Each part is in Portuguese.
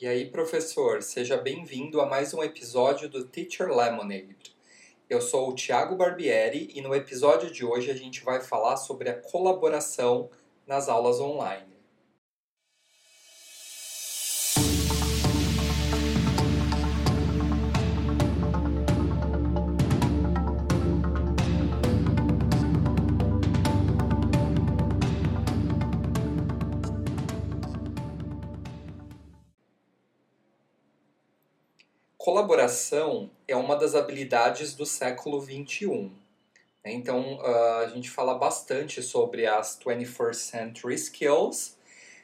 E aí, professor, seja bem-vindo a mais um episódio do Teacher Lemonade. Eu sou o Thiago Barbieri e no episódio de hoje a gente vai falar sobre a colaboração nas aulas online. Colaboração é uma das habilidades do século XXI. Né? Então, uh, a gente fala bastante sobre as 21st Century Skills,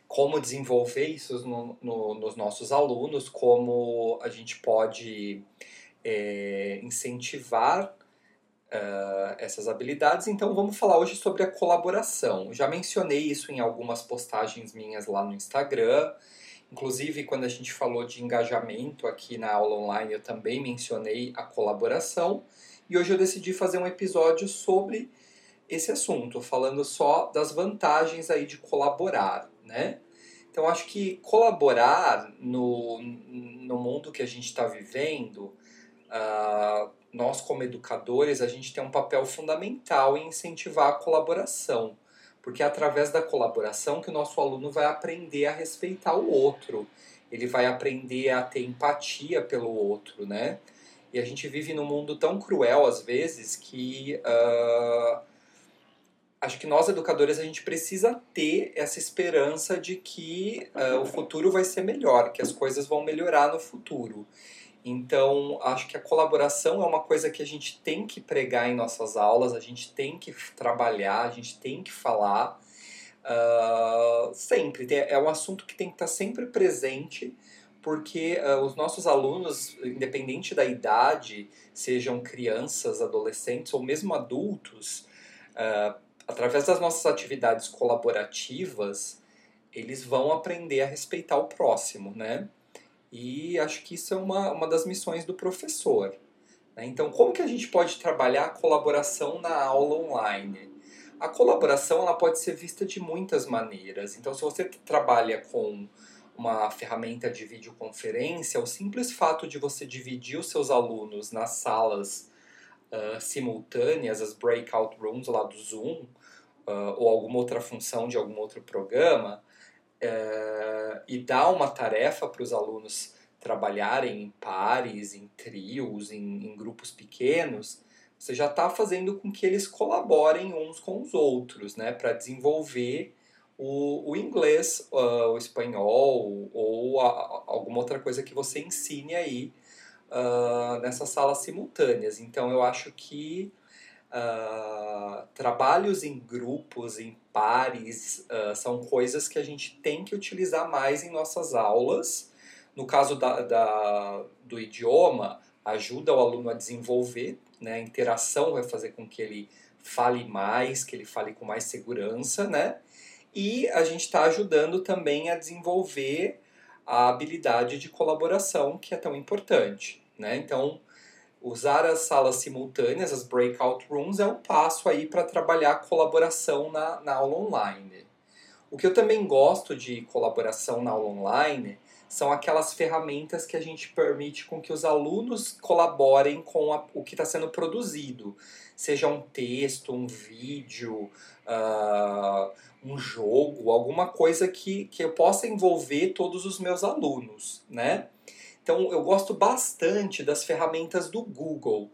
como desenvolver isso no, no, nos nossos alunos, como a gente pode é, incentivar uh, essas habilidades. Então, vamos falar hoje sobre a colaboração. Já mencionei isso em algumas postagens minhas lá no Instagram. Inclusive, quando a gente falou de engajamento aqui na aula online, eu também mencionei a colaboração. E hoje eu decidi fazer um episódio sobre esse assunto, falando só das vantagens aí de colaborar, né? Então, acho que colaborar no, no mundo que a gente está vivendo, uh, nós como educadores, a gente tem um papel fundamental em incentivar a colaboração porque é através da colaboração que o nosso aluno vai aprender a respeitar o outro, ele vai aprender a ter empatia pelo outro, né? E a gente vive num mundo tão cruel às vezes que uh, acho que nós educadores a gente precisa ter essa esperança de que uh, o futuro vai ser melhor, que as coisas vão melhorar no futuro. Então, acho que a colaboração é uma coisa que a gente tem que pregar em nossas aulas, a gente tem que trabalhar, a gente tem que falar. Uh, sempre. É um assunto que tem que estar sempre presente, porque uh, os nossos alunos, independente da idade, sejam crianças, adolescentes ou mesmo adultos, uh, através das nossas atividades colaborativas, eles vão aprender a respeitar o próximo, né? E acho que isso é uma, uma das missões do professor. Né? Então, como que a gente pode trabalhar a colaboração na aula online? A colaboração ela pode ser vista de muitas maneiras. Então, se você trabalha com uma ferramenta de videoconferência, o simples fato de você dividir os seus alunos nas salas uh, simultâneas, as breakout rooms lá do Zoom, uh, ou alguma outra função de algum outro programa, é, e dá uma tarefa para os alunos trabalharem em pares, em trios, em, em grupos pequenos, você já está fazendo com que eles colaborem uns com os outros, né, para desenvolver o, o inglês, uh, o espanhol ou a, alguma outra coisa que você ensine aí uh, nessas salas simultâneas. Então eu acho que uh, trabalhos em grupos, em pares, uh, são coisas que a gente tem que utilizar mais em nossas aulas. No caso da, da, do idioma, ajuda o aluno a desenvolver, né? a interação vai fazer com que ele fale mais, que ele fale com mais segurança, né? E a gente está ajudando também a desenvolver a habilidade de colaboração, que é tão importante, né? Então, usar as salas simultâneas, as breakout rooms, é um passo aí para trabalhar a colaboração na, na aula online. O que eu também gosto de colaboração na aula online são aquelas ferramentas que a gente permite com que os alunos colaborem com a, o que está sendo produzido, seja um texto, um vídeo, uh, um jogo, alguma coisa que, que eu possa envolver todos os meus alunos, né? Então eu gosto bastante das ferramentas do Google.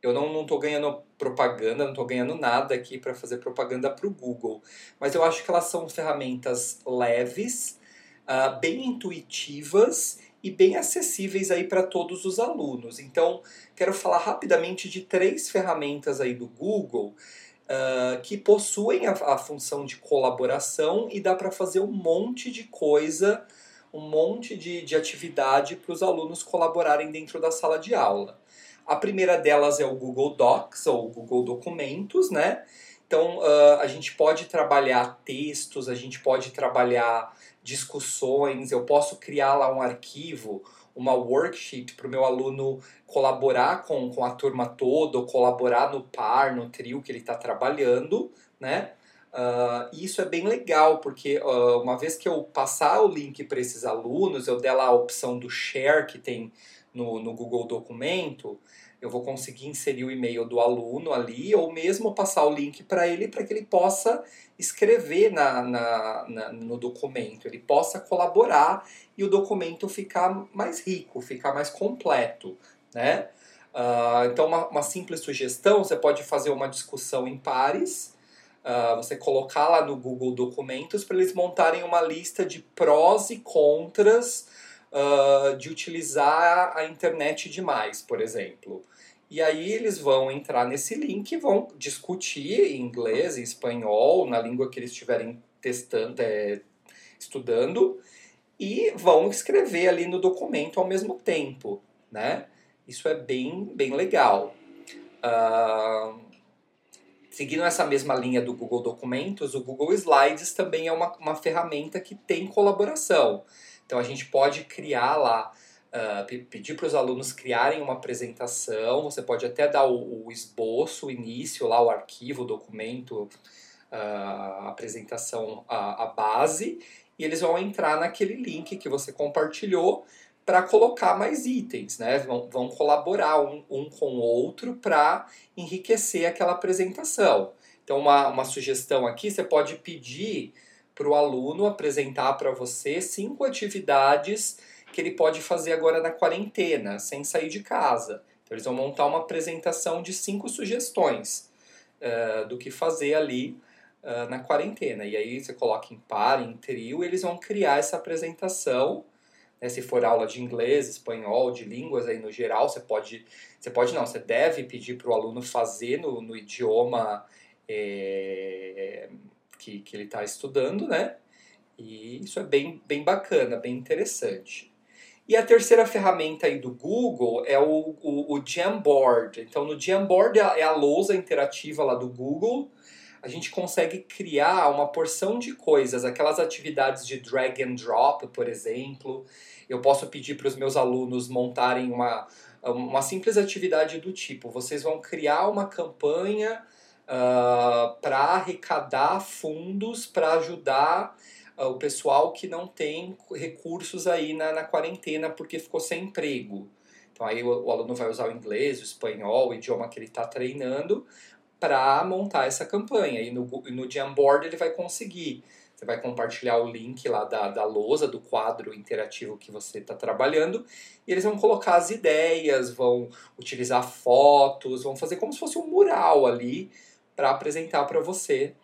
Eu não estou ganhando propaganda, não estou ganhando nada aqui para fazer propaganda para o Google, mas eu acho que elas são ferramentas leves, uh, bem intuitivas e bem acessíveis aí para todos os alunos. Então, quero falar rapidamente de três ferramentas aí do Google uh, que possuem a, a, função de colaboração e dá para fazer um monte de coisa um monte de, de atividade para os alunos colaborarem dentro da sala de aula. A primeira delas é o Google Docs ou Google Documentos, né? Então uh, a gente pode trabalhar textos, a gente pode trabalhar discussões, eu posso criar lá um arquivo, uma worksheet para o meu aluno colaborar com, com a turma toda, ou colaborar no par, no trio que ele está trabalhando, né? Uh, e isso é bem legal, porque uh, uma vez que eu passar o link para esses alunos, eu der lá a opção do share que tem no, no Google Documento, eu vou conseguir inserir o e-mail do aluno ali, ou mesmo passar o link para ele para que ele possa escrever na, na, na, no documento, ele possa colaborar e o documento ficar mais rico, ficar mais completo, né? Uh, então, uma, uma simples sugestão, você pode fazer uma discussão em pares, uh, você colocar lá no Google Documentos para eles montarem uma lista de prós e contras uh, de utilizar a internet demais, por exemplo. E aí eles vão entrar nesse link e vão discutir em inglês, em espanhol, na língua que eles estiverem testando, é, estudando, e vão escrever ali no documento ao mesmo tempo, né? Isso é bem, bem legal. Uh, seguindo essa mesma linha do Google Documentos, o Google Slides também é uma, uma ferramenta que tem colaboração. Então a gente pode criar lá, uh, pedir para os alunos criarem uma apresentação, você pode até dar o, o esboço, o início, lá o arquivo, o documento, uh, a apresentação, a, a base, e eles vão entrar naquele link que você compartilhou para colocar mais itens, né? Vão, vão colaborar um, um com o outro para enriquecer aquela apresentação. Então, uma, uma sugestão aqui, você pode pedir para o aluno apresentar para você cinco atividades que ele pode fazer agora na quarentena, sem sair de casa. Então, eles vão montar uma apresentação de cinco sugestões uh, do que fazer ali uh, na quarentena. E aí você coloca em par, em trio, e eles vão criar essa apresentação né? Se for aula de inglês, espanhol, de línguas aí no geral, você pode, você pode não, você deve pedir para o aluno fazer no, no idioma é, que, que ele está estudando, né? E isso é bem, bem bacana, bem interessante. E a terceira ferramenta aí do Google é o, o, o Jamboard. Então, no Jamboard é a é lousa interativa lá do Google. A gente consegue criar uma porção de coisas, aquelas atividades de drag and drop, por exemplo. Eu posso pedir para os meus alunos montarem uma, uma simples atividade do tipo: vocês vão criar uma campanha uh, ah, para arrecadar fundos para ajudar uh, o pessoal que não tem recursos aí na, na quarentena porque ficou sem emprego. Então aí o, o aluno vai usar o inglês, o espanhol, o idioma que ele está treinando para montar essa campanha. E no, no Jamboard ele vai conseguir você vai compartilhar o link lá da, da lousa, do quadro interativo que você está trabalhando, e eles vão colocar as ideias, vão utilizar fotos, vão fazer como se fosse um mural ali para apresentar para você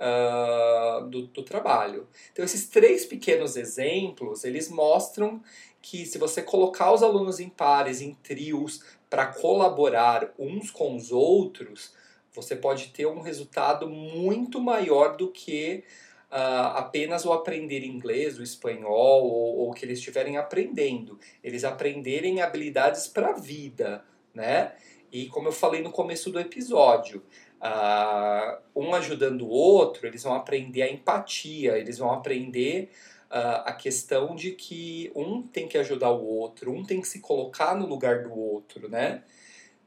uh, do, do trabalho. Então, esses três pequenos exemplos, eles mostram que se você colocar os alunos em pares, em trios, para colaborar uns com os outros, você pode ter um resultado muito maior do que uh, apenas o aprender inglês, o espanhol, ou, ou que eles estiverem aprendendo. Eles aprenderem habilidades para a vida, né? E como eu falei no começo do episódio, uh, um ajudando o outro, eles vão aprender a empatia, eles vão aprender uh, a questão de que um tem que ajudar o outro, um tem que se colocar no lugar do outro, né?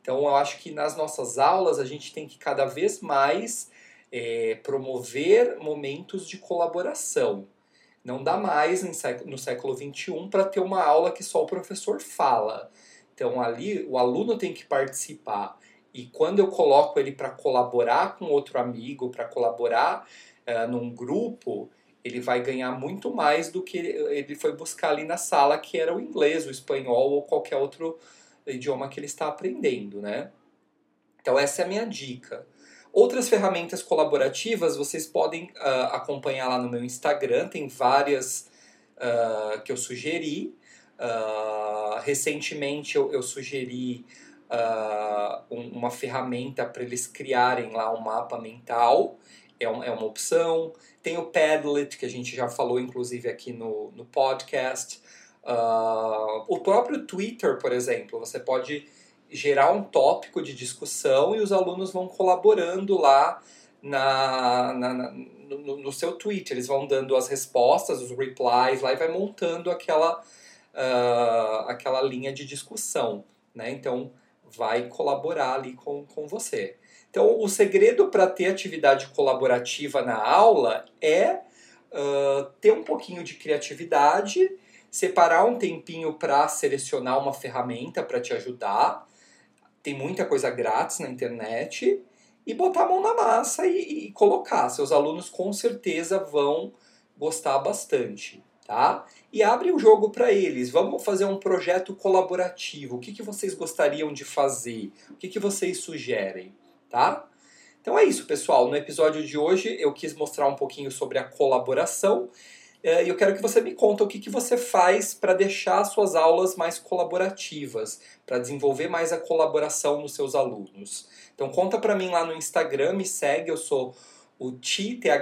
Então eu acho que nas nossas aulas a gente tem que cada vez mais é, promover momentos de colaboração. Não dá mais no século XXI para ter uma aula que só o professor fala. Então ali o aluno tem que participar. E quando eu coloco ele para colaborar com outro amigo, para colaborar uh, num grupo, ele vai ganhar muito mais do que ele foi buscar ali na sala, que era o inglês, o espanhol ou qualquer outro idioma que ele está aprendendo, né? Então essa é a minha dica. Outras ferramentas colaborativas vocês podem uh, acompanhar lá no meu Instagram, tem várias uh, que eu sugeri. Uh, recentemente eu, eu sugeri um, uma ferramenta para eles criarem lá um mapa mental, é, um, é uma opção. Tem o Padlet, que a gente já falou inclusive aqui no, no podcast. O próprio Twitter, por exemplo, você pode gerar um tópico de discussão e os alunos vão colaborando lá na, na, na no, no, seu Twitter. Eles vão dando as respostas, os replies lá e vai montando aquela, uh, aquela linha de discussão. Né? Então, vai colaborar ali com, com você. Então, o segredo para ter atividade colaborativa na aula é uh, ter um pouquinho de criatividade, separar um tempinho para selecionar uma ferramenta para te ajudar. Tem muita coisa grátis na internet e botar a mão na massa e, e colocar. Seus alunos com certeza vão gostar bastante, tá? E abre o jogo para eles. Vamos fazer um projeto colaborativo. O que, que vocês gostariam de fazer? O que, que vocês sugerem, tá? Então é isso, pessoal. No episódio de hoje eu quis mostrar um pouquinho sobre a colaboração e eu quero que você me conta o que, que você faz para deixar suas aulas mais colaborativas, para desenvolver mais a colaboração nos seus alunos. Então conta para mim lá no Instagram, me segue, eu sou o ti.barbieri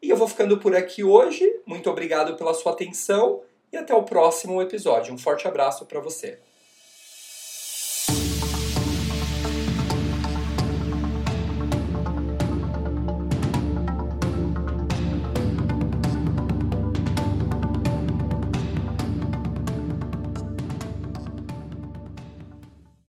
e eu vou ficando por aqui hoje. Muito obrigado pela sua atenção e até o próximo episódio. Um forte abraço para você.